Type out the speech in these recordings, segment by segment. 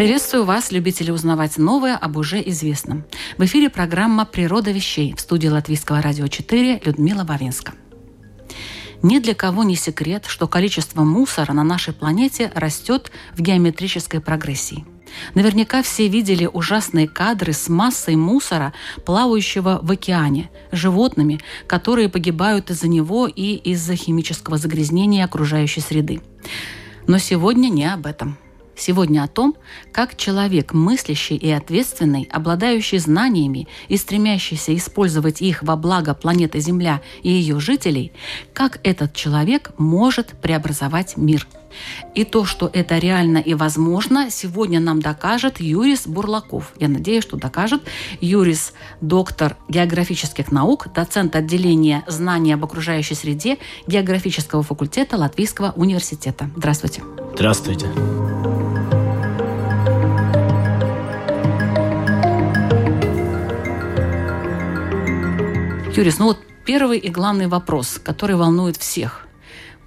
Приветствую вас, любители узнавать новое об уже известном. В эфире программа «Природа вещей» в студии Латвийского радио 4 Людмила Бавинска. Ни для кого не секрет, что количество мусора на нашей планете растет в геометрической прогрессии. Наверняка все видели ужасные кадры с массой мусора, плавающего в океане, животными, которые погибают из-за него и из-за химического загрязнения окружающей среды. Но сегодня не об этом – Сегодня о том, как человек мыслящий и ответственный, обладающий знаниями и стремящийся использовать их во благо планеты Земля и ее жителей, как этот человек может преобразовать мир. И то, что это реально и возможно, сегодня нам докажет Юрис Бурлаков. Я надеюсь, что докажет. Юрис – доктор географических наук, доцент отделения знаний об окружающей среде географического факультета Латвийского университета. Здравствуйте. Здравствуйте. Юрис, ну вот первый и главный вопрос, который волнует всех.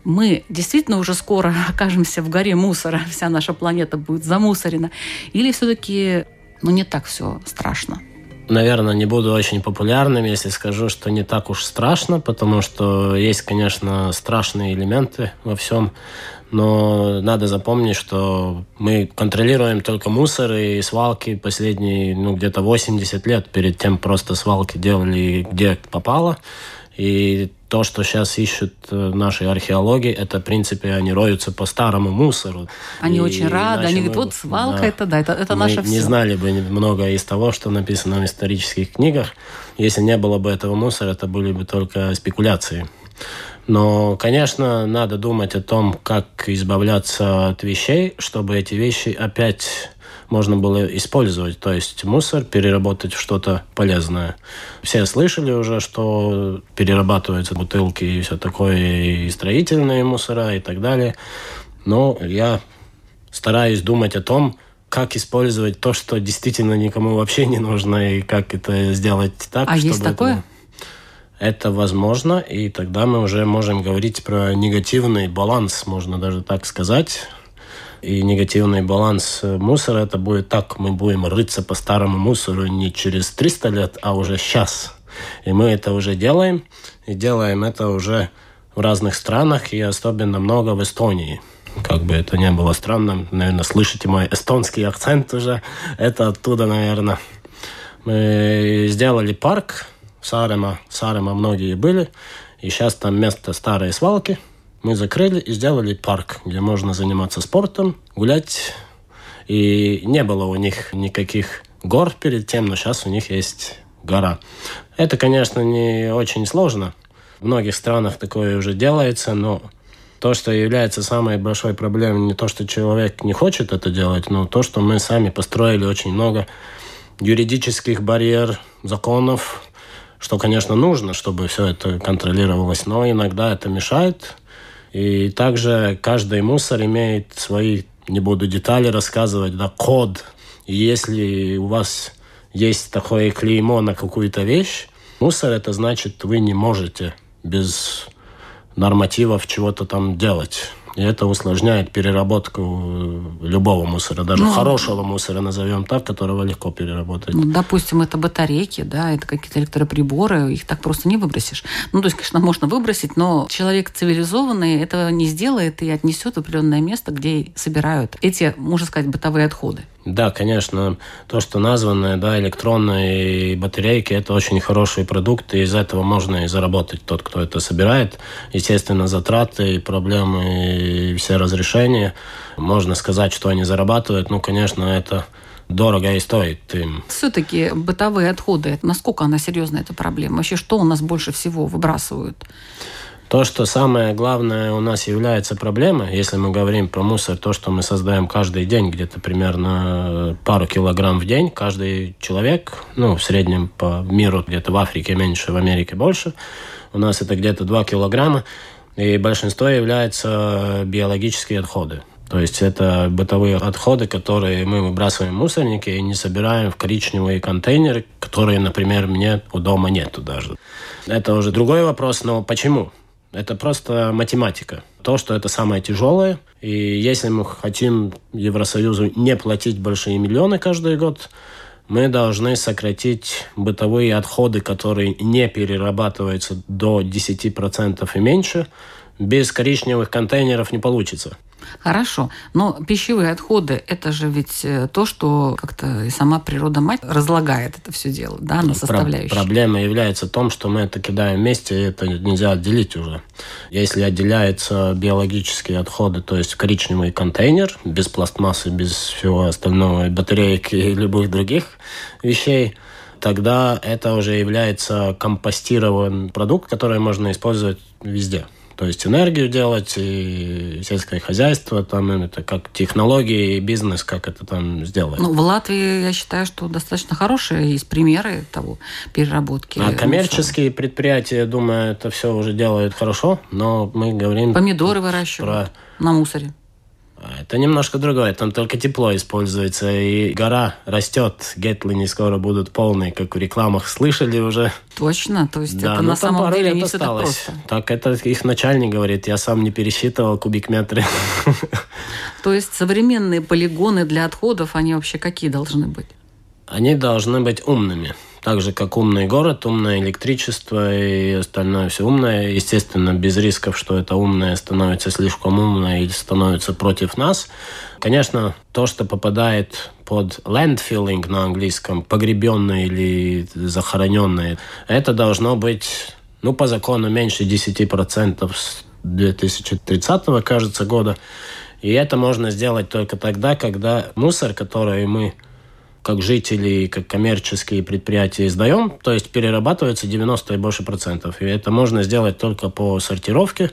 Мы действительно уже скоро окажемся в горе мусора, вся наша планета будет замусорена, или все-таки ну, не так все страшно? Наверное, не буду очень популярным, если скажу, что не так уж страшно, потому что есть, конечно, страшные элементы во всем, но надо запомнить, что мы контролируем только мусор и свалки последние, ну, где-то 80 лет. Перед тем просто свалки делали где попало. И то, что сейчас ищут э, наши археологи, это, в принципе, они роются по старому мусору. Они и очень рады, они говорят, вот свалка, да, это да, это, это наше все. не знали бы много из того, что написано в исторических книгах. Если не было бы этого мусора, это были бы только спекуляции. Но, конечно, надо думать о том, как избавляться от вещей, чтобы эти вещи опять можно было использовать, то есть мусор переработать в что-то полезное. Все слышали уже, что перерабатываются бутылки и все такое, и строительные мусора и так далее. Но я стараюсь думать о том, как использовать то, что действительно никому вообще не нужно, и как это сделать так, а чтобы... есть такое? Это это возможно, и тогда мы уже можем говорить про негативный баланс, можно даже так сказать. И негативный баланс мусора, это будет так, мы будем рыться по старому мусору не через 300 лет, а уже сейчас. И мы это уже делаем, и делаем это уже в разных странах, и особенно много в Эстонии. Как бы это ни было странно, наверное, слышите мой эстонский акцент уже, это оттуда, наверное. Мы сделали парк, Сарема, Сарема многие были. И сейчас там место старой свалки. Мы закрыли и сделали парк, где можно заниматься спортом, гулять. И не было у них никаких гор перед тем, но сейчас у них есть гора. Это, конечно, не очень сложно. В многих странах такое уже делается, но то, что является самой большой проблемой, не то, что человек не хочет это делать, но то, что мы сами построили очень много юридических барьер, законов, что, конечно, нужно, чтобы все это контролировалось, но иногда это мешает. И также каждый мусор имеет свои, не буду детали рассказывать, да, код. И если у вас есть такое клеймо на какую-то вещь, мусор это значит, вы не можете без нормативов чего-то там делать. И это усложняет переработку э, любого мусора, даже ну, хорошего мусора, назовем так, которого легко переработать. Ну, допустим, это батарейки, да, это какие-то электроприборы, их так просто не выбросишь. Ну, то есть, конечно, можно выбросить, но человек цивилизованный этого не сделает и отнесет в определенное место, где собирают эти, можно сказать, бытовые отходы. Да, конечно, то, что названное, да, электронные батарейки, это очень хороший продукт, и из этого можно и заработать тот, кто это собирает. Естественно, затраты, проблемы и все разрешения. Можно сказать, что они зарабатывают, ну, конечно, это дорого и стоит им. Все-таки бытовые отходы, насколько она серьезная эта проблема? Вообще, что у нас больше всего выбрасывают? То, что самое главное у нас является проблемой, если мы говорим про мусор, то, что мы создаем каждый день, где-то примерно пару килограмм в день, каждый человек, ну, в среднем по миру, где-то в Африке меньше, в Америке больше, у нас это где-то 2 килограмма, и большинство являются биологические отходы. То есть это бытовые отходы, которые мы выбрасываем в мусорники и не собираем в коричневые контейнеры, которые, например, мне у дома нету даже. Это уже другой вопрос, но почему? Это просто математика. То, что это самое тяжелое. И если мы хотим Евросоюзу не платить большие миллионы каждый год, мы должны сократить бытовые отходы, которые не перерабатываются до 10% и меньше. Без коричневых контейнеров не получится. Хорошо, но пищевые отходы – это же ведь э, то, что как-то и сама природа-мать разлагает это все дело, да, на составляющие. Про проблема является в том, что мы это кидаем вместе, и это нельзя отделить уже. Если отделяются биологические отходы, то есть коричневый контейнер, без пластмассы, без всего остального, батареек и любых других вещей, тогда это уже является компостированный продукт, который можно использовать везде. То есть энергию делать, и сельское хозяйство, там это как технологии и бизнес, как это там сделать. Ну, в Латвии, я считаю, что достаточно хорошие есть примеры того переработки. А коммерческие мусора. предприятия, думаю, это все уже делают хорошо, но мы говорим... Помидоры выращивают про... на мусоре. А это немножко другое, там только тепло используется, и гора растет. Гетлини скоро будут полные, как в рекламах слышали уже. Точно? То есть да, это на самом деле не все так просто? Так это их начальник говорит, я сам не пересчитывал кубикметры. То есть современные полигоны для отходов, они вообще какие должны быть? Они должны быть умными так же, как умный город, умное электричество и остальное все умное. Естественно, без рисков, что это умное становится слишком умное и становится против нас. Конечно, то, что попадает под landfilling на английском, погребенное или захороненное, это должно быть, ну, по закону меньше 10% с 2030, кажется, года. И это можно сделать только тогда, когда мусор, который мы как жители, как коммерческие предприятия издаем, то есть перерабатывается 90 и больше процентов. И это можно сделать только по сортировке,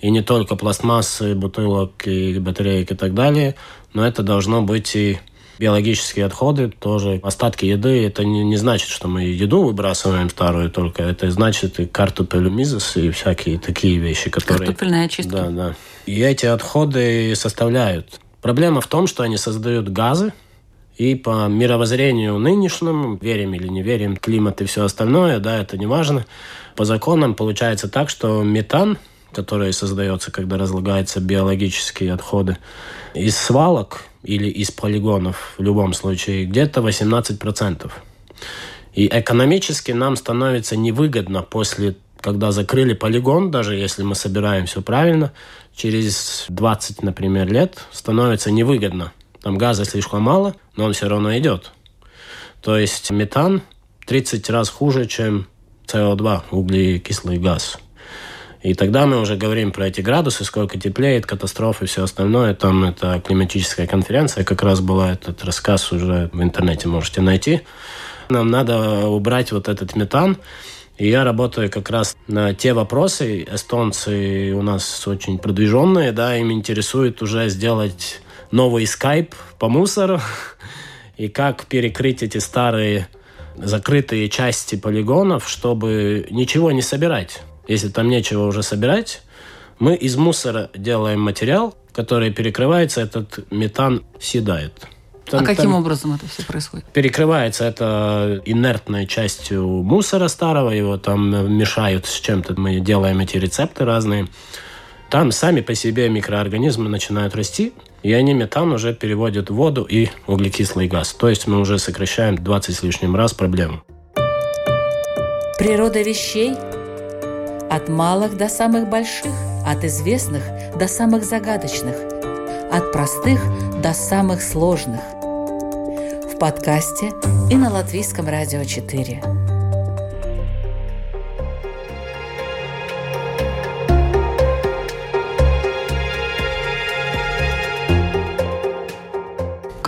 и не только пластмассы, бутылок и батареек и так далее, но это должно быть и биологические отходы, тоже остатки еды. Это не, не значит, что мы еду выбрасываем старую только. Это значит и картофель, мизис и всякие такие вещи, которые... Картофельная чистка. Да, да. И эти отходы составляют. Проблема в том, что они создают газы, и по мировоззрению нынешнему, верим или не верим, климат и все остальное, да, это не важно. По законам получается так, что метан, который создается, когда разлагаются биологические отходы, из свалок или из полигонов в любом случае где-то 18%. И экономически нам становится невыгодно после, когда закрыли полигон, даже если мы собираем все правильно, через 20, например, лет становится невыгодно там газа слишком мало, но он все равно идет. То есть метан 30 раз хуже, чем СО2, углекислый газ. И тогда мы уже говорим про эти градусы, сколько теплеет, катастрофы и все остальное. Там это климатическая конференция, как раз была этот рассказ уже в интернете можете найти. Нам надо убрать вот этот метан. И я работаю как раз на те вопросы. Эстонцы у нас очень продвиженные, да, им интересует уже сделать новый скайп по мусору и как перекрыть эти старые закрытые части полигонов, чтобы ничего не собирать. Если там нечего уже собирать, мы из мусора делаем материал, который перекрывается, этот метан седает. Там, а каким там образом это все происходит? Перекрывается это инертной частью мусора старого, его там мешают с чем-то, мы делаем эти рецепты разные. Там сами по себе микроорганизмы начинают расти, и они метан уже переводят в воду и углекислый газ. То есть мы уже сокращаем 20 с лишним раз проблему. Природа вещей от малых до самых больших, от известных до самых загадочных, от простых до самых сложных. В подкасте и на Латвийском радио 4.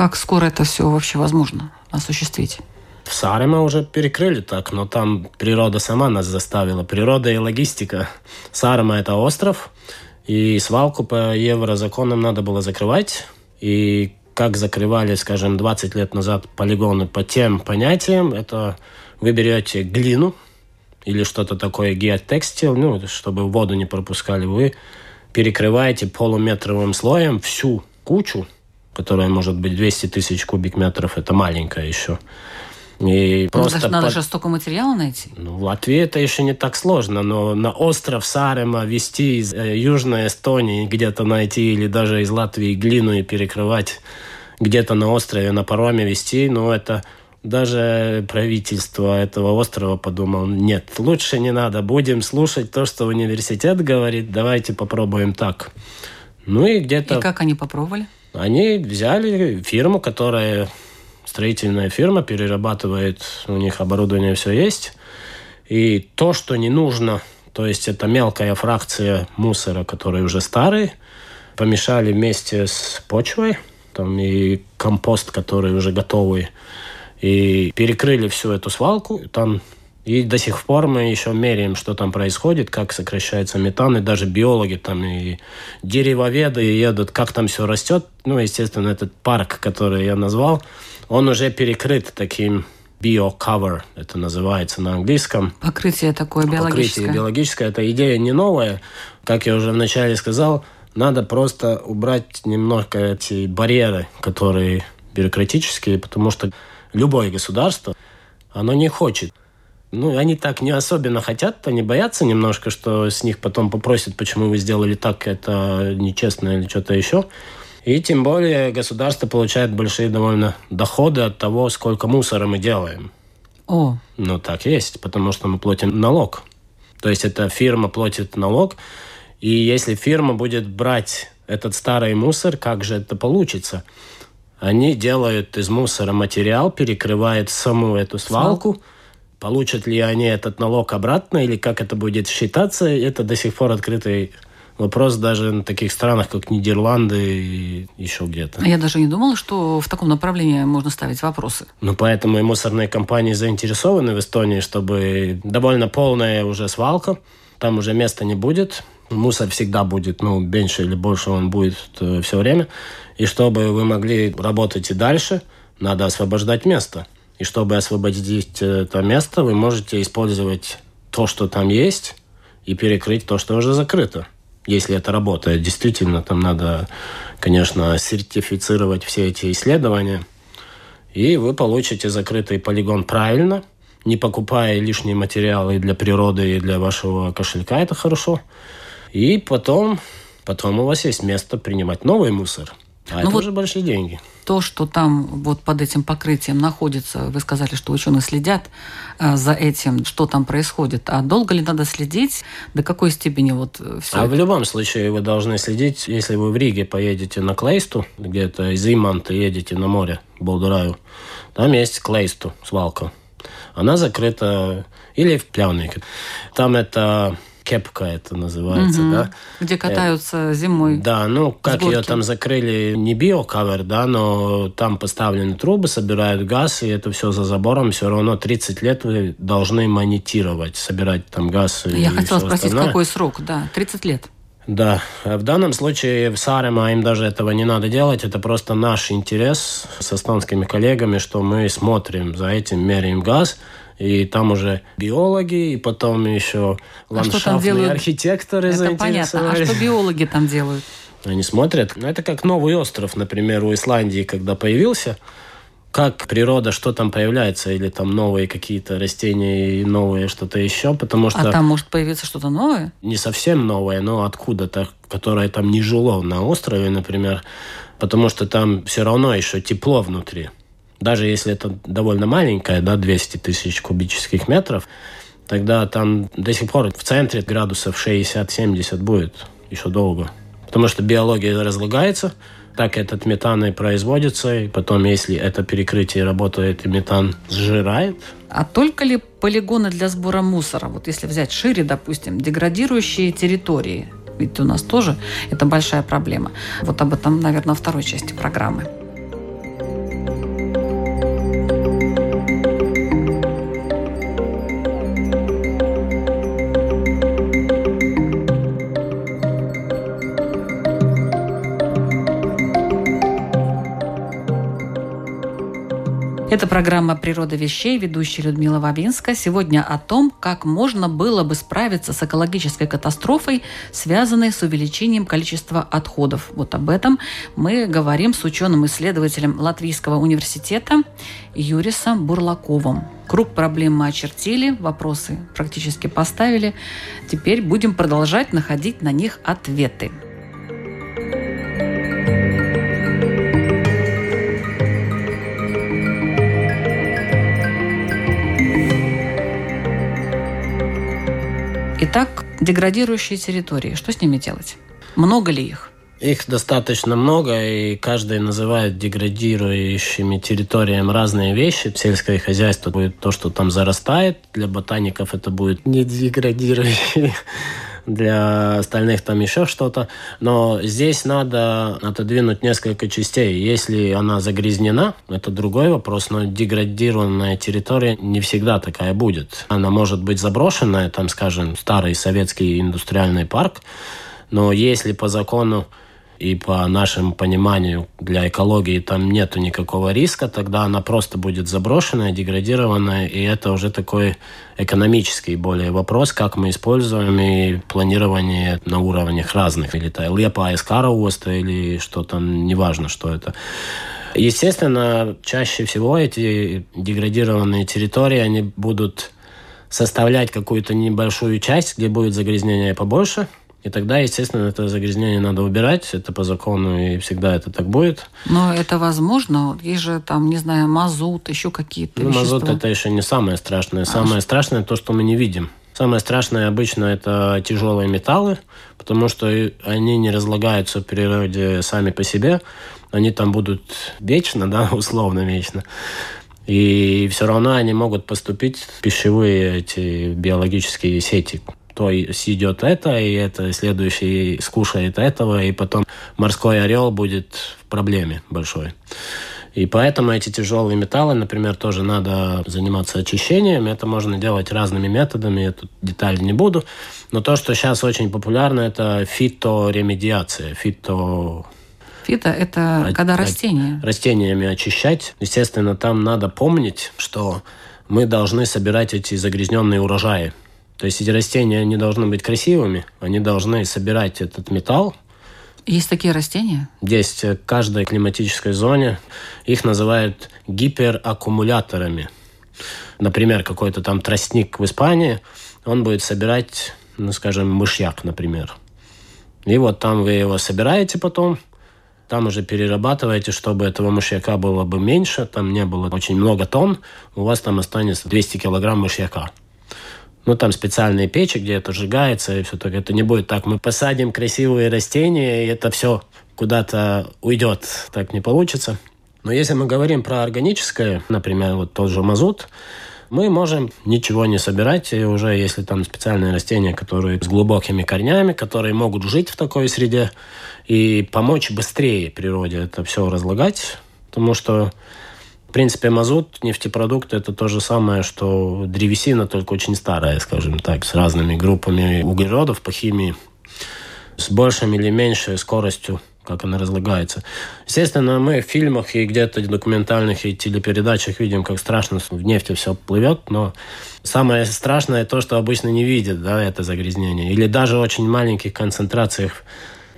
Как скоро это все вообще возможно осуществить? В Сарема уже перекрыли так, но там природа сама нас заставила. Природа и логистика. Сарема – это остров, и свалку по еврозаконам надо было закрывать. И как закрывали, скажем, 20 лет назад полигоны по тем понятиям, это вы берете глину или что-то такое геотекстил, ну, чтобы воду не пропускали, вы перекрываете полуметровым слоем всю кучу, которая может быть 200 тысяч кубик метров, это маленькая еще. И ну, просто надо под... же столько материала найти. Ну, в Латвии это еще не так сложно, но на остров Сарема вести из э, Южной Эстонии где-то найти или даже из Латвии глину и перекрывать где-то на острове на пароме вести, ну это даже правительство этого острова подумал, нет, лучше не надо, будем слушать то, что университет говорит, давайте попробуем так. Ну и где-то... И как они попробовали? Они взяли фирму, которая строительная фирма, перерабатывает, у них оборудование все есть. И то, что не нужно, то есть это мелкая фракция мусора, который уже старый, помешали вместе с почвой, там и компост, который уже готовый, и перекрыли всю эту свалку. Там и до сих пор мы еще меряем, что там происходит, как сокращается метан, и даже биологи там и деревоведы едут, как там все растет. Ну, естественно, этот парк, который я назвал, он уже перекрыт таким bio-cover, это называется на английском. Покрытие такое биологическое. Покрытие биологическое. Эта идея не новая. Как я уже вначале сказал, надо просто убрать немножко эти барьеры, которые бюрократические, потому что любое государство, оно не хочет. Ну, они так не особенно хотят, они боятся немножко, что с них потом попросят, почему вы сделали так, это нечестно или что-то еще. И тем более государство получает большие довольно доходы от того, сколько мусора мы делаем. О. Ну, так есть, потому что мы платим налог. То есть эта фирма платит налог, и если фирма будет брать этот старый мусор, как же это получится? Они делают из мусора материал, перекрывают саму эту свалку. свалку. Получат ли они этот налог обратно или как это будет считаться, это до сих пор открытый вопрос даже на таких странах, как Нидерланды и еще где-то. А я даже не думала, что в таком направлении можно ставить вопросы. Ну, поэтому и мусорные компании заинтересованы в Эстонии, чтобы довольно полная уже свалка, там уже места не будет, мусор всегда будет, ну, меньше или больше он будет э, все время. И чтобы вы могли работать и дальше, надо освобождать место. И чтобы освободить это место, вы можете использовать то, что там есть, и перекрыть то, что уже закрыто если это работает. Действительно, там надо, конечно, сертифицировать все эти исследования. И вы получите закрытый полигон правильно, не покупая лишние материалы для природы и для вашего кошелька. Это хорошо. И потом, потом у вас есть место принимать новый мусор. А ну это вот уже большие деньги то, что там вот под этим покрытием находится, вы сказали, что ученые следят э, за этим, что там происходит. А долго ли надо следить? До какой степени вот э, все А это? в любом случае вы должны следить, если вы в Риге поедете на Клейсту, где-то из Иманта едете на море, Болдураю, там есть Клейсту, свалка. Она закрыта или в Плявнике. Там это кепка это называется, угу. да? Где катаются э, зимой. Да, ну как ее там закрыли, не биокавер, да, но там поставлены трубы, собирают газ, и это все за забором, все равно 30 лет вы должны монетировать, собирать там газ. Я хотела спросить, остальное. какой срок, да, 30 лет. Да, в данном случае в Сарема им даже этого не надо делать, это просто наш интерес с эстонскими коллегами, что мы смотрим за этим, меряем газ, и там уже биологи, и потом еще а ландшафтные архитекторы Это понятно. А что биологи там делают? Они смотрят. Ну, это как новый остров, например, у Исландии, когда появился. Как природа, что там появляется, или там новые какие-то растения и новые что-то еще, потому что... А там может появиться что-то новое? Не совсем новое, но откуда-то, которое там не жило на острове, например, потому что там все равно еще тепло внутри даже если это довольно маленькая, да, 200 тысяч кубических метров, тогда там до сих пор в центре градусов 60-70 будет еще долго. Потому что биология разлагается, так этот метан и производится, и потом, если это перекрытие работает, и метан сжирает. А только ли полигоны для сбора мусора, вот если взять шире, допустим, деградирующие территории, ведь у нас тоже это большая проблема. Вот об этом, наверное, второй части программы. Программа «Природа вещей», ведущая Людмила Вавинска. Сегодня о том, как можно было бы справиться с экологической катастрофой, связанной с увеличением количества отходов. Вот об этом мы говорим с ученым-исследователем Латвийского университета Юрисом Бурлаковым. Круг проблем мы очертили, вопросы практически поставили. Теперь будем продолжать находить на них ответы. Итак, деградирующие территории. Что с ними делать? Много ли их? Их достаточно много, и каждый называет деградирующими территориями разные вещи. Сельское хозяйство будет то, что там зарастает. Для ботаников это будет не деградирующие для остальных там еще что-то. Но здесь надо отодвинуть несколько частей. Если она загрязнена, это другой вопрос, но деградированная территория не всегда такая будет. Она может быть заброшенная, там, скажем, старый советский индустриальный парк, но если по закону и по нашему пониманию для экологии там нету никакого риска, тогда она просто будет заброшенная, деградированная, и это уже такой экономический более вопрос, как мы используем и планирование на уровнях разных, или это лепа Эскароуоста, или что там, неважно, что это. Естественно, чаще всего эти деградированные территории, они будут составлять какую-то небольшую часть, где будет загрязнение побольше – и тогда, естественно, это загрязнение надо убирать, это по закону, и всегда это так будет. Но это возможно? Есть же там, не знаю, мазут, еще какие-то ну, вещества. Мазут это еще не самое страшное. А самое а страшное то, что мы не видим. Самое страшное обычно это тяжелые металлы, потому что они не разлагаются в природе сами по себе. Они там будут вечно, да, условно вечно. И все равно они могут поступить в пищевые эти биологические сети то съедет это, и это следующий скушает этого, и потом морской орел будет в проблеме большой. И поэтому эти тяжелые металлы, например, тоже надо заниматься очищением. Это можно делать разными методами, я тут детали не буду. Но то, что сейчас очень популярно, это фиторемедиация. Фито Фито – это когда растения. Растениями очищать. Естественно, там надо помнить, что мы должны собирать эти загрязненные урожаи. То есть эти растения не должны быть красивыми, они должны собирать этот металл. Есть такие растения? Есть в каждой климатической зоне. Их называют гипераккумуляторами. Например, какой-то там тростник в Испании, он будет собирать, ну, скажем, мышьяк, например. И вот там вы его собираете потом, там уже перерабатываете, чтобы этого мышьяка было бы меньше, там не было очень много тонн, у вас там останется 200 килограмм мышьяка ну, там специальные печи, где это сжигается, и все так. Это не будет так. Мы посадим красивые растения, и это все куда-то уйдет. Так не получится. Но если мы говорим про органическое, например, вот тот же мазут, мы можем ничего не собирать, и уже если там специальные растения, которые с глубокими корнями, которые могут жить в такой среде и помочь быстрее природе это все разлагать, потому что принципе, мазут, нефтепродукты – это то же самое, что древесина, только очень старая, скажем так, с разными группами углеродов по химии, с большей или меньшей скоростью как она разлагается. Естественно, мы в фильмах и где-то документальных и телепередачах видим, как страшно в нефти все плывет, но самое страшное то, что обычно не видят, да, это загрязнение. Или даже в очень маленьких концентрациях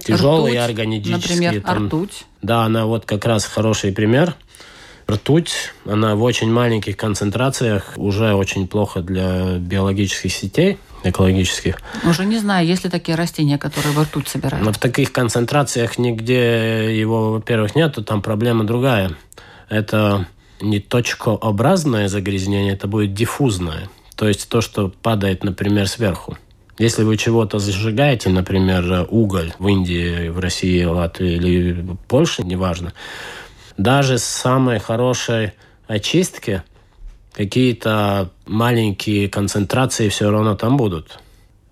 тяжелые ртуть, органические. Например, там, ртуть. Да, она вот как раз хороший пример – Ртуть, она в очень маленьких концентрациях уже очень плохо для биологических сетей, экологических. Уже не знаю, есть ли такие растения, которые в ртуть собирают. Но в таких концентрациях нигде его, во-первых, нет, там проблема другая. Это не точкообразное загрязнение, это будет диффузное. То есть то, что падает, например, сверху. Если вы чего-то зажигаете, например, уголь в Индии, в России, Латвии или Польше, неважно, даже с самой хорошей очистки какие-то маленькие концентрации все равно там будут.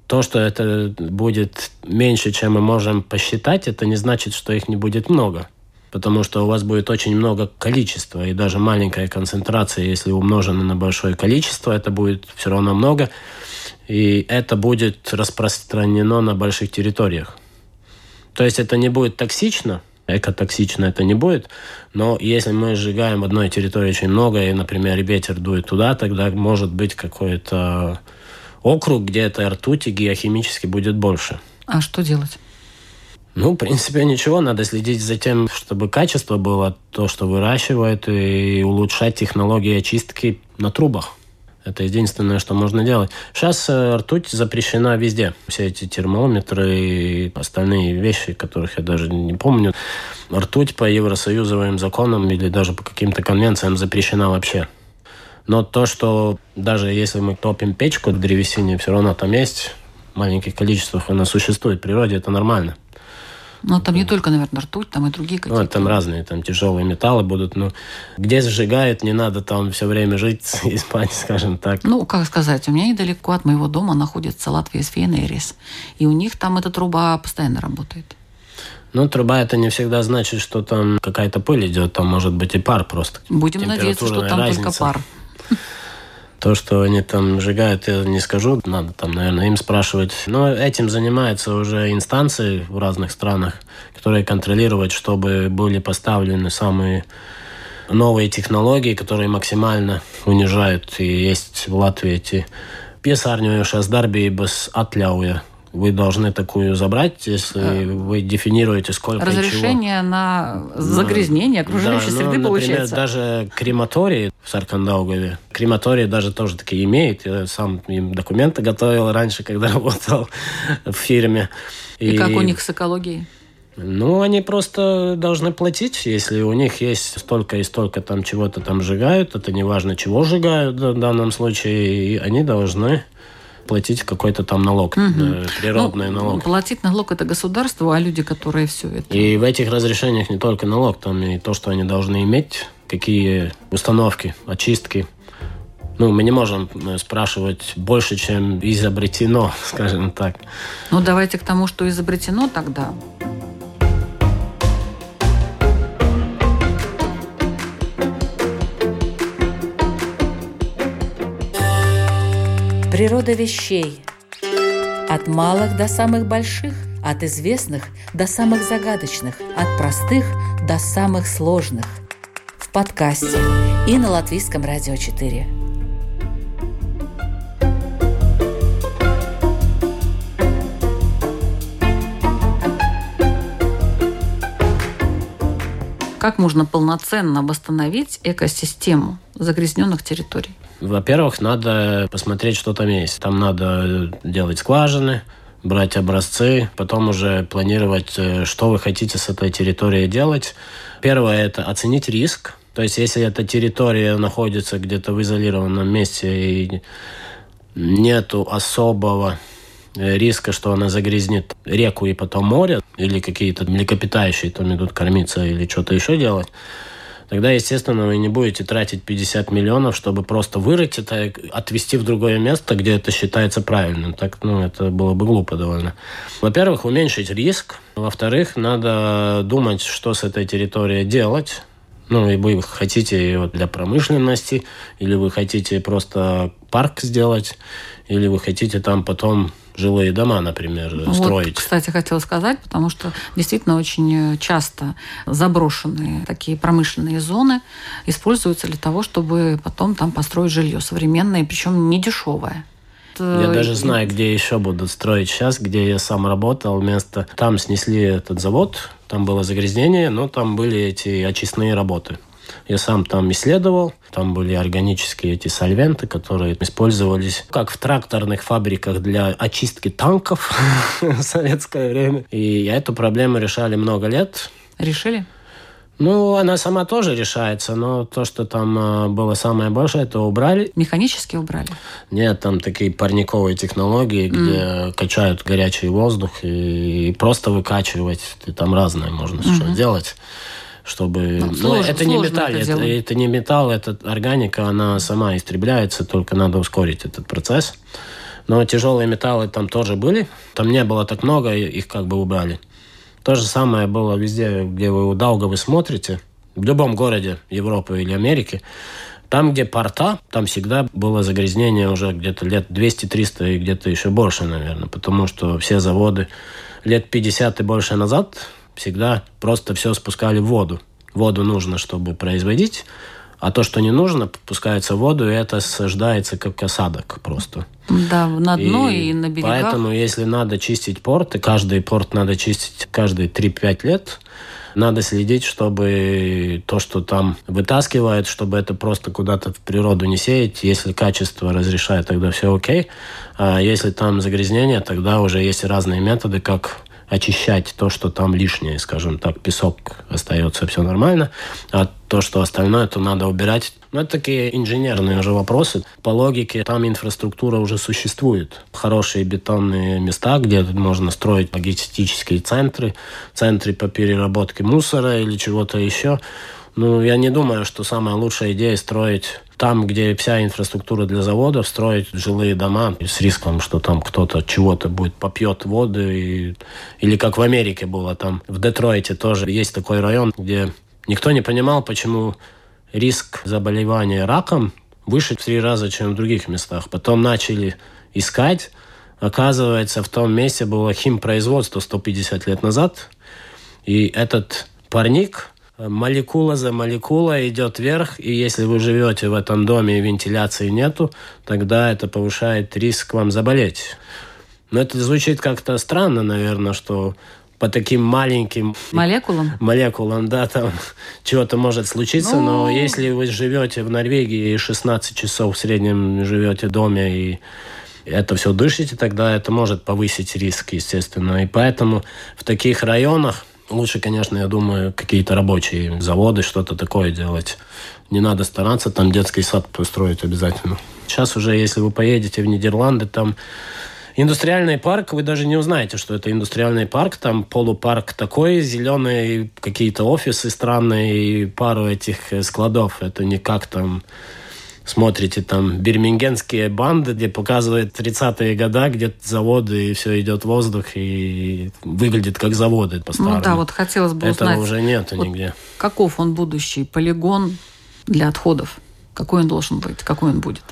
То, что это будет меньше, чем мы можем посчитать, это не значит, что их не будет много. Потому что у вас будет очень много количества, и даже маленькая концентрация, если умножена на большое количество, это будет все равно много, и это будет распространено на больших территориях. То есть это не будет токсично – экотоксично это не будет. Но если мы сжигаем в одной территории очень много, и, например, ветер дует туда, тогда может быть какой-то округ, где этой ртути геохимически будет больше. А что делать? Ну, в принципе, ничего. Надо следить за тем, чтобы качество было то, что выращивают, и улучшать технологии очистки на трубах. Это единственное, что можно делать. Сейчас э, ртуть запрещена везде. Все эти термометры и остальные вещи, которых я даже не помню. Ртуть по евросоюзовым законам или даже по каким-то конвенциям запрещена вообще. Но то, что даже если мы топим печку в древесине, все равно там есть маленьких количествах, она существует в природе, это нормально. Ну, там не только, наверное, ртуть, там и другие какие-то. Ну, там разные, там тяжелые металлы будут. Ну, где сжигают, не надо там все время жить и спать, скажем так. Ну, как сказать, у меня недалеко от моего дома находится Латвия с Фенерис. И у них там эта труба постоянно работает. Ну, труба это не всегда значит, что там какая-то пыль идет, там может быть и пар просто. Будем надеяться, что там разница. только пар. То, что они там сжигают, я не скажу. Надо там, наверное, им спрашивать. Но этим занимаются уже инстанции в разных странах, которые контролируют, чтобы были поставлены самые новые технологии, которые максимально унижают. И есть в Латвии эти piesārņojošās darbības atļauja вы должны такую забрать, если а, вы дефинируете, сколько Разрешение чего. на загрязнение окружающей да, среды, ну, например, даже крематорий в Саркандаугове, крематорий даже тоже таки имеет. Я сам им документы готовил раньше, когда работал в фирме. И, И как у них с экологией? Ну, они просто должны платить, если у них есть столько и столько там чего-то там сжигают, это не важно, чего сжигают в данном случае, и они должны платить какой-то там налог, угу. природный ну, налог. Платить налог это государство, а люди, которые все это. И в этих разрешениях не только налог, там и то, что они должны иметь, какие установки, очистки. Ну, мы не можем э, спрашивать больше, чем изобретено, скажем так. Ну, давайте к тому, что изобретено тогда. Природа вещей. От малых до самых больших, от известных до самых загадочных, от простых до самых сложных. В подкасте и на Латвийском радио 4. Как можно полноценно восстановить экосистему загрязненных территорий? Во-первых, надо посмотреть, что там есть. Там надо делать скважины, брать образцы, потом уже планировать, э, что вы хотите с этой территорией делать. Первое – это оценить риск. То есть, если эта территория находится где-то в изолированном месте и нету особого э, риска, что она загрязнит реку и потом море, или какие-то млекопитающие там идут кормиться или что-то еще делать, тогда, естественно, вы не будете тратить 50 миллионов, чтобы просто вырыть это, отвезти в другое место, где это считается правильным. Так, ну, это было бы глупо довольно. Во-первых, уменьшить риск. Во-вторых, надо думать, что с этой территорией делать. Ну, и вы хотите ее для промышленности, или вы хотите просто парк сделать, или вы хотите там потом жилые дома, например, вот, строить. Кстати, хотела сказать, потому что действительно очень часто заброшенные такие промышленные зоны используются для того, чтобы потом там построить жилье современное, причем не дешевое. Я даже знаю, где еще будут строить сейчас, где я сам работал. Место там снесли этот завод, там было загрязнение, но там были эти очистные работы. Я сам там исследовал. Там были органические эти сольвенты, которые использовались как в тракторных фабриках для очистки танков в советское время. И эту проблему решали много лет. Решили? Ну, она сама тоже решается, но то, что там э, было самое большое, это убрали. Механически убрали? Нет, там такие парниковые технологии, mm. где качают горячий воздух и просто выкачивать. И там разное можно mm-hmm. что делать чтобы... Ну, ну это не металл, это, это, это не металл, это органика, она сама истребляется, только надо ускорить этот процесс. Но тяжелые металлы там тоже были, там не было так много, их как бы убрали. То же самое было везде, где вы у Даугавы смотрите, в любом городе Европы или Америки, там, где порта, там всегда было загрязнение уже где-то лет 200-300 и где-то еще больше, наверное, потому что все заводы лет 50 и больше назад всегда просто все спускали в воду. Воду нужно, чтобы производить, а то, что не нужно, пускается в воду, и это сождается как осадок просто. Да, на дно и, и на берегах. Поэтому, если надо чистить порт, и каждый порт надо чистить каждые 3-5 лет, надо следить, чтобы то, что там вытаскивает, чтобы это просто куда-то в природу не сеять. Если качество разрешает, тогда все окей. А если там загрязнение, тогда уже есть разные методы, как очищать то, что там лишнее, скажем так, песок остается, все нормально, а то, что остальное, то надо убирать. Ну, это такие инженерные уже вопросы. По логике, там инфраструктура уже существует. Хорошие бетонные места, где можно строить логистические центры, центры по переработке мусора или чего-то еще. Ну, я не думаю, что самая лучшая идея строить там, где вся инфраструктура для заводов, строить жилые дома с риском, что там кто-то чего-то будет попьет воду. И... Или как в Америке было, там в Детройте тоже есть такой район, где никто не понимал, почему риск заболевания раком выше в три раза, чем в других местах. Потом начали искать. Оказывается, в том месте было химпроизводство 150 лет назад. И этот парник молекула за молекулой идет вверх, и если вы живете в этом доме и вентиляции нету, тогда это повышает риск вам заболеть. Но это звучит как-то странно, наверное, что по таким маленьким молекулам, молекулам, да, там чего-то может случиться, ну... но если вы живете в Норвегии и 16 часов в среднем живете в доме и это все дышите, тогда это может повысить риск, естественно. И поэтому в таких районах Лучше, конечно, я думаю, какие-то рабочие заводы, что-то такое делать. Не надо стараться там детский сад построить обязательно. Сейчас уже, если вы поедете в Нидерланды, там индустриальный парк, вы даже не узнаете, что это индустриальный парк. Там полупарк такой, зеленый, какие-то офисы странные и пару этих складов. Это не как там смотрите там бирмингенские банды, где показывают 30-е годы, где заводы, и все идет в воздух, и выглядит как заводы по-старому. Ну да, вот хотелось бы Этого узнать. уже нет вот нигде. Каков он будущий полигон для отходов? Какой он должен быть? Какой он будет?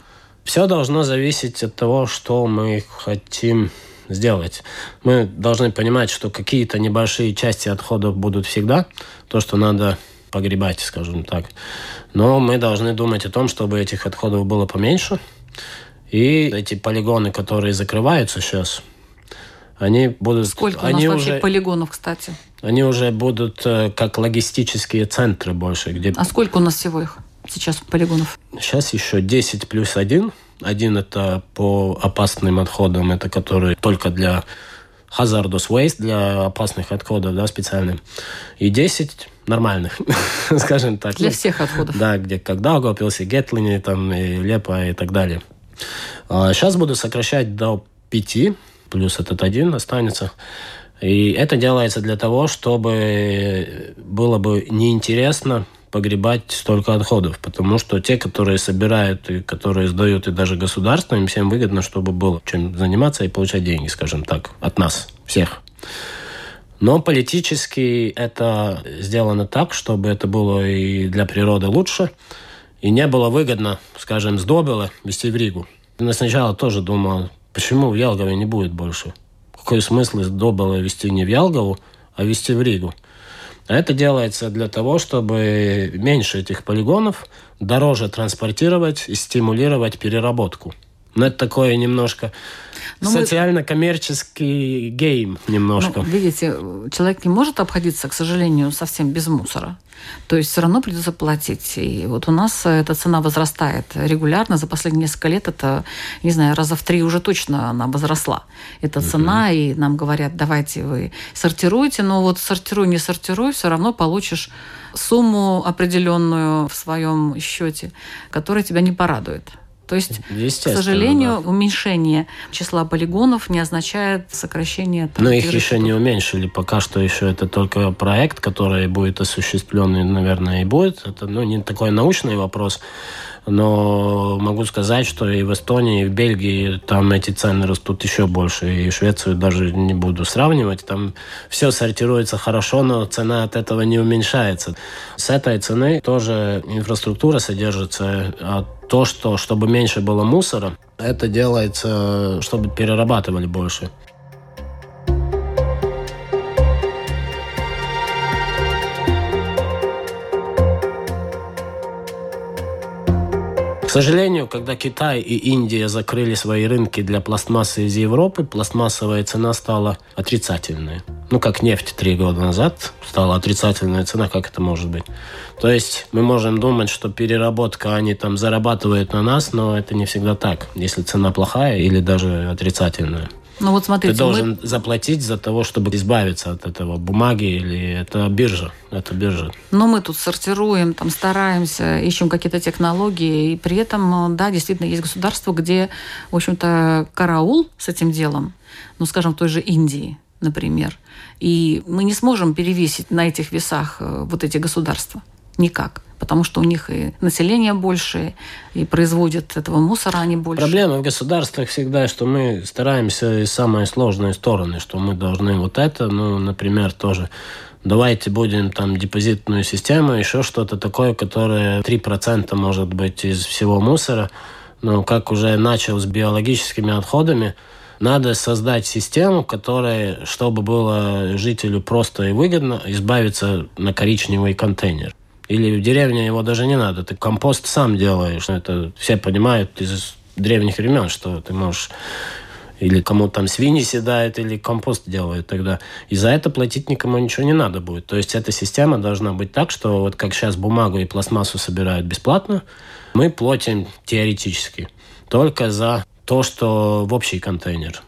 Все должно зависеть от того, что мы хотим сделать. Мы должны понимать, что какие-то небольшие части отходов будут всегда. То, что надо погребать, скажем так. Но мы должны думать о том, чтобы этих отходов было поменьше. И эти полигоны, которые закрываются сейчас, они будут... Сколько они у нас уже, вообще полигонов, кстати? Они уже будут э, как логистические центры больше. Где... А сколько у нас всего их сейчас полигонов? Сейчас еще 10 плюс 1. Один это по опасным отходам, это который только для hazardous waste, для опасных отходов, да, специальным. И 10 нормальных, скажем так. Для всех отходов. Да, где как Даугавпилс, и Гетлини, там, и Лепа и так далее. А сейчас буду сокращать до 5, плюс этот один останется. И это делается для того, чтобы было бы неинтересно погребать столько отходов, потому что те, которые собирают и которые сдают, и даже государство, им всем выгодно, чтобы было чем заниматься и получать деньги, скажем так, от нас, всех. Но политически это сделано так, чтобы это было и для природы лучше, и не было выгодно, скажем, с Добела везти в Ригу. Я сначала тоже думал, почему в Ялгове не будет больше? Какой смысл из Добела везти не в Ялгову, а везти в Ригу? А это делается для того, чтобы меньше этих полигонов, дороже транспортировать и стимулировать переработку. Но это такое немножко но ну, Социально-коммерческий гейм немножко. Ну, видите, человек не может обходиться, к сожалению, совсем без мусора. То есть все равно придется платить. И вот у нас эта цена возрастает регулярно. За последние несколько лет это, не знаю, раза в три уже точно она возросла. Эта угу. цена, и нам говорят, давайте вы сортируйте, но вот сортируй, не сортируй, все равно получишь сумму определенную в своем счете, которая тебя не порадует. То есть, к сожалению, да. уменьшение числа полигонов не означает сокращение. Там, Но их еще не уменьшили. Пока что еще это только проект, который будет осуществлен, наверное, и будет. Это ну, не такой научный вопрос. Но могу сказать, что и в Эстонии, и в Бельгии там эти цены растут еще больше. И Швецию даже не буду сравнивать. Там все сортируется хорошо, но цена от этого не уменьшается. С этой цены тоже инфраструктура содержится. А то, что чтобы меньше было мусора, это делается, чтобы перерабатывали больше. Сожалению, когда Китай и Индия закрыли свои рынки для пластмассы из Европы, пластмассовая цена стала отрицательной. Ну, как нефть три года назад стала отрицательная цена, как это может быть? То есть мы можем думать, что переработка, они там зарабатывают на нас, но это не всегда так, если цена плохая или даже отрицательная. Ну вот смотрите, Ты должен мы... заплатить за того, чтобы избавиться от этого бумаги или это биржа. Это биржа. Но мы тут сортируем, там стараемся, ищем какие-то технологии, и при этом, да, действительно есть государства, где, в общем-то, караул с этим делом, ну, скажем, в той же Индии, например, и мы не сможем перевесить на этих весах э, вот эти государства. Никак потому что у них и население больше, и производят этого мусора они больше. Проблема в государствах всегда, что мы стараемся из самой сложной стороны, что мы должны вот это, ну, например, тоже давайте будем там депозитную систему, еще что-то такое, которое 3% может быть из всего мусора. Но как уже начал с биологическими отходами, надо создать систему, которая, чтобы было жителю просто и выгодно, избавиться на коричневый контейнер. Или в деревне его даже не надо. Ты компост сам делаешь. Это все понимают из древних времен, что ты можешь или кому там свиньи седают, или компост делают тогда. И за это платить никому ничего не надо будет. То есть эта система должна быть так, что вот как сейчас бумагу и пластмассу собирают бесплатно, мы платим теоретически только за то, что в общий контейнер.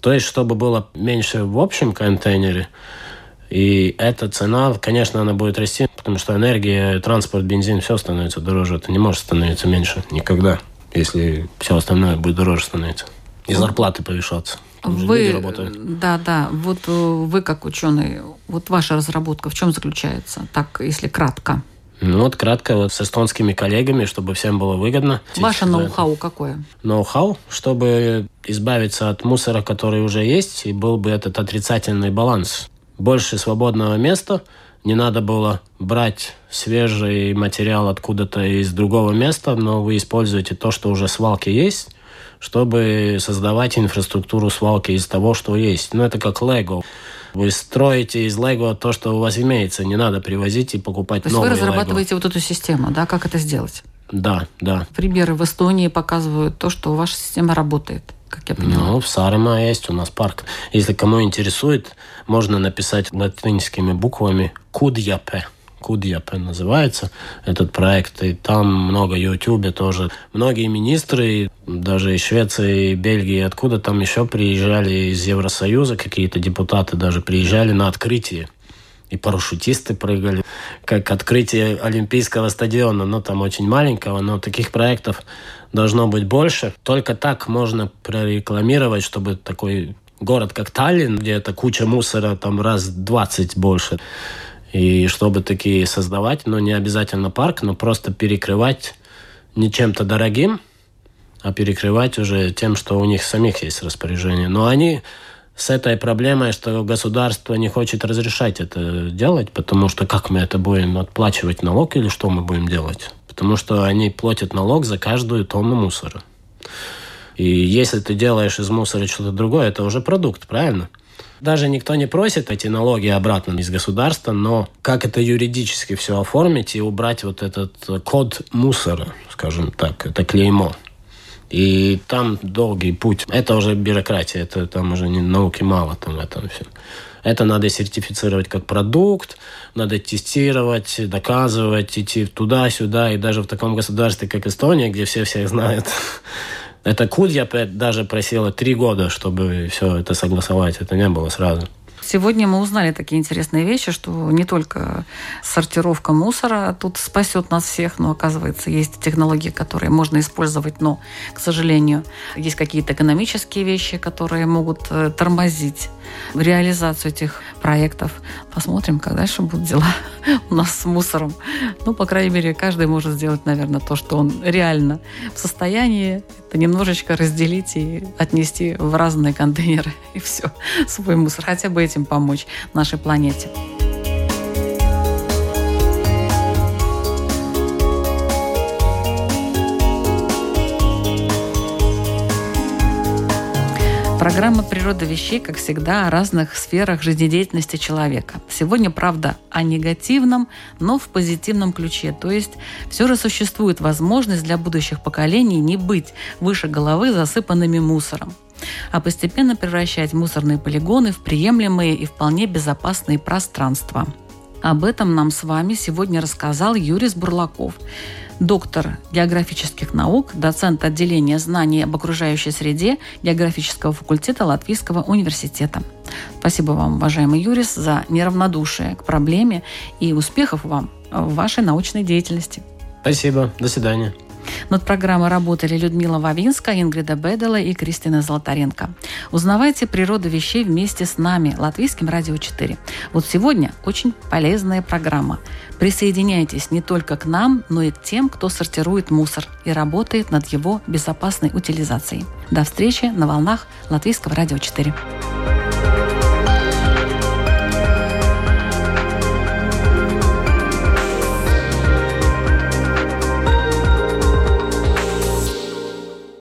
То есть, чтобы было меньше в общем контейнере, и эта цена, конечно, она будет расти, потому что энергия, транспорт, бензин, все становится дороже. Это не может становиться меньше никогда, если все остальное будет дороже становиться. И зарплаты повышаться. Вы, да, да, вот э, вы как ученый, вот ваша разработка в чем заключается, так, если кратко? Ну вот кратко вот с эстонскими коллегами, чтобы всем было выгодно. Ваше ноу-хау какое? Ноу-хау, чтобы избавиться от мусора, который уже есть, и был бы этот отрицательный баланс больше свободного места. Не надо было брать свежий материал откуда-то из другого места, но вы используете то, что уже свалки есть, чтобы создавать инфраструктуру свалки из того, что есть. Ну, это как Лего. Вы строите из Лего то, что у вас имеется. Не надо привозить и покупать То есть вы разрабатываете Lego. вот эту систему, да? Как это сделать? Да, да. Примеры в Эстонии показывают то, что ваша система работает как я поняла. Ну, в Сарема есть у нас парк. Если кому интересует, можно написать латинскими буквами «Кудьяпе». Кудьяпе называется этот проект. И там много Ютубе тоже. Многие министры, даже из Швеции, Бельгии, откуда там еще приезжали из Евросоюза, какие-то депутаты даже приезжали на открытие и парашютисты прыгали, как открытие Олимпийского стадиона, ну там очень маленького, но таких проектов должно быть больше. Только так можно прорекламировать, чтобы такой город, как Таллин, где это куча мусора, там раз 20 больше. И чтобы такие создавать, но не обязательно парк, но просто перекрывать не чем-то дорогим, а перекрывать уже тем, что у них самих есть распоряжение. Но они с этой проблемой, что государство не хочет разрешать это делать, потому что как мы это будем отплачивать налог или что мы будем делать? потому что они платят налог за каждую тонну мусора. И если ты делаешь из мусора что-то другое, это уже продукт, правильно? Даже никто не просит эти налоги обратно из государства, но как это юридически все оформить и убрать вот этот код мусора, скажем так, это клеймо. И там долгий путь. Это уже бюрократия, это там уже не науки мало там в этом все. Это надо сертифицировать как продукт, надо тестировать, доказывать, идти туда-сюда. И даже в таком государстве, как Эстония, где все всех знают, это Кудья даже просила три года, чтобы все это согласовать. Это не было сразу. Сегодня мы узнали такие интересные вещи, что не только сортировка мусора тут спасет нас всех, но оказывается есть технологии, которые можно использовать, но, к сожалению, есть какие-то экономические вещи, которые могут э, тормозить реализацию этих проектов. Посмотрим, как дальше будут дела у нас с мусором. Ну, по крайней мере, каждый может сделать, наверное, то, что он реально в состоянии. Это немножечко разделить и отнести в разные контейнеры и все, свой мусор. Хотя бы этим помочь нашей планете. Программа «Природа вещей», как всегда, о разных сферах жизнедеятельности человека. Сегодня, правда, о негативном, но в позитивном ключе. То есть все же существует возможность для будущих поколений не быть выше головы засыпанными мусором а постепенно превращать мусорные полигоны в приемлемые и вполне безопасные пространства. Об этом нам с вами сегодня рассказал Юрис Бурлаков, доктор географических наук, доцент отделения знаний об окружающей среде географического факультета Латвийского университета. Спасибо вам, уважаемый Юрис, за неравнодушие к проблеме и успехов вам в вашей научной деятельности. Спасибо. До свидания. Над программой работали Людмила Вавинска, Ингрида Бедела и Кристина Золотаренко. Узнавайте природу вещей вместе с нами, Латвийским радио 4. Вот сегодня очень полезная программа. Присоединяйтесь не только к нам, но и к тем, кто сортирует мусор и работает над его безопасной утилизацией. До встречи на волнах Латвийского радио 4.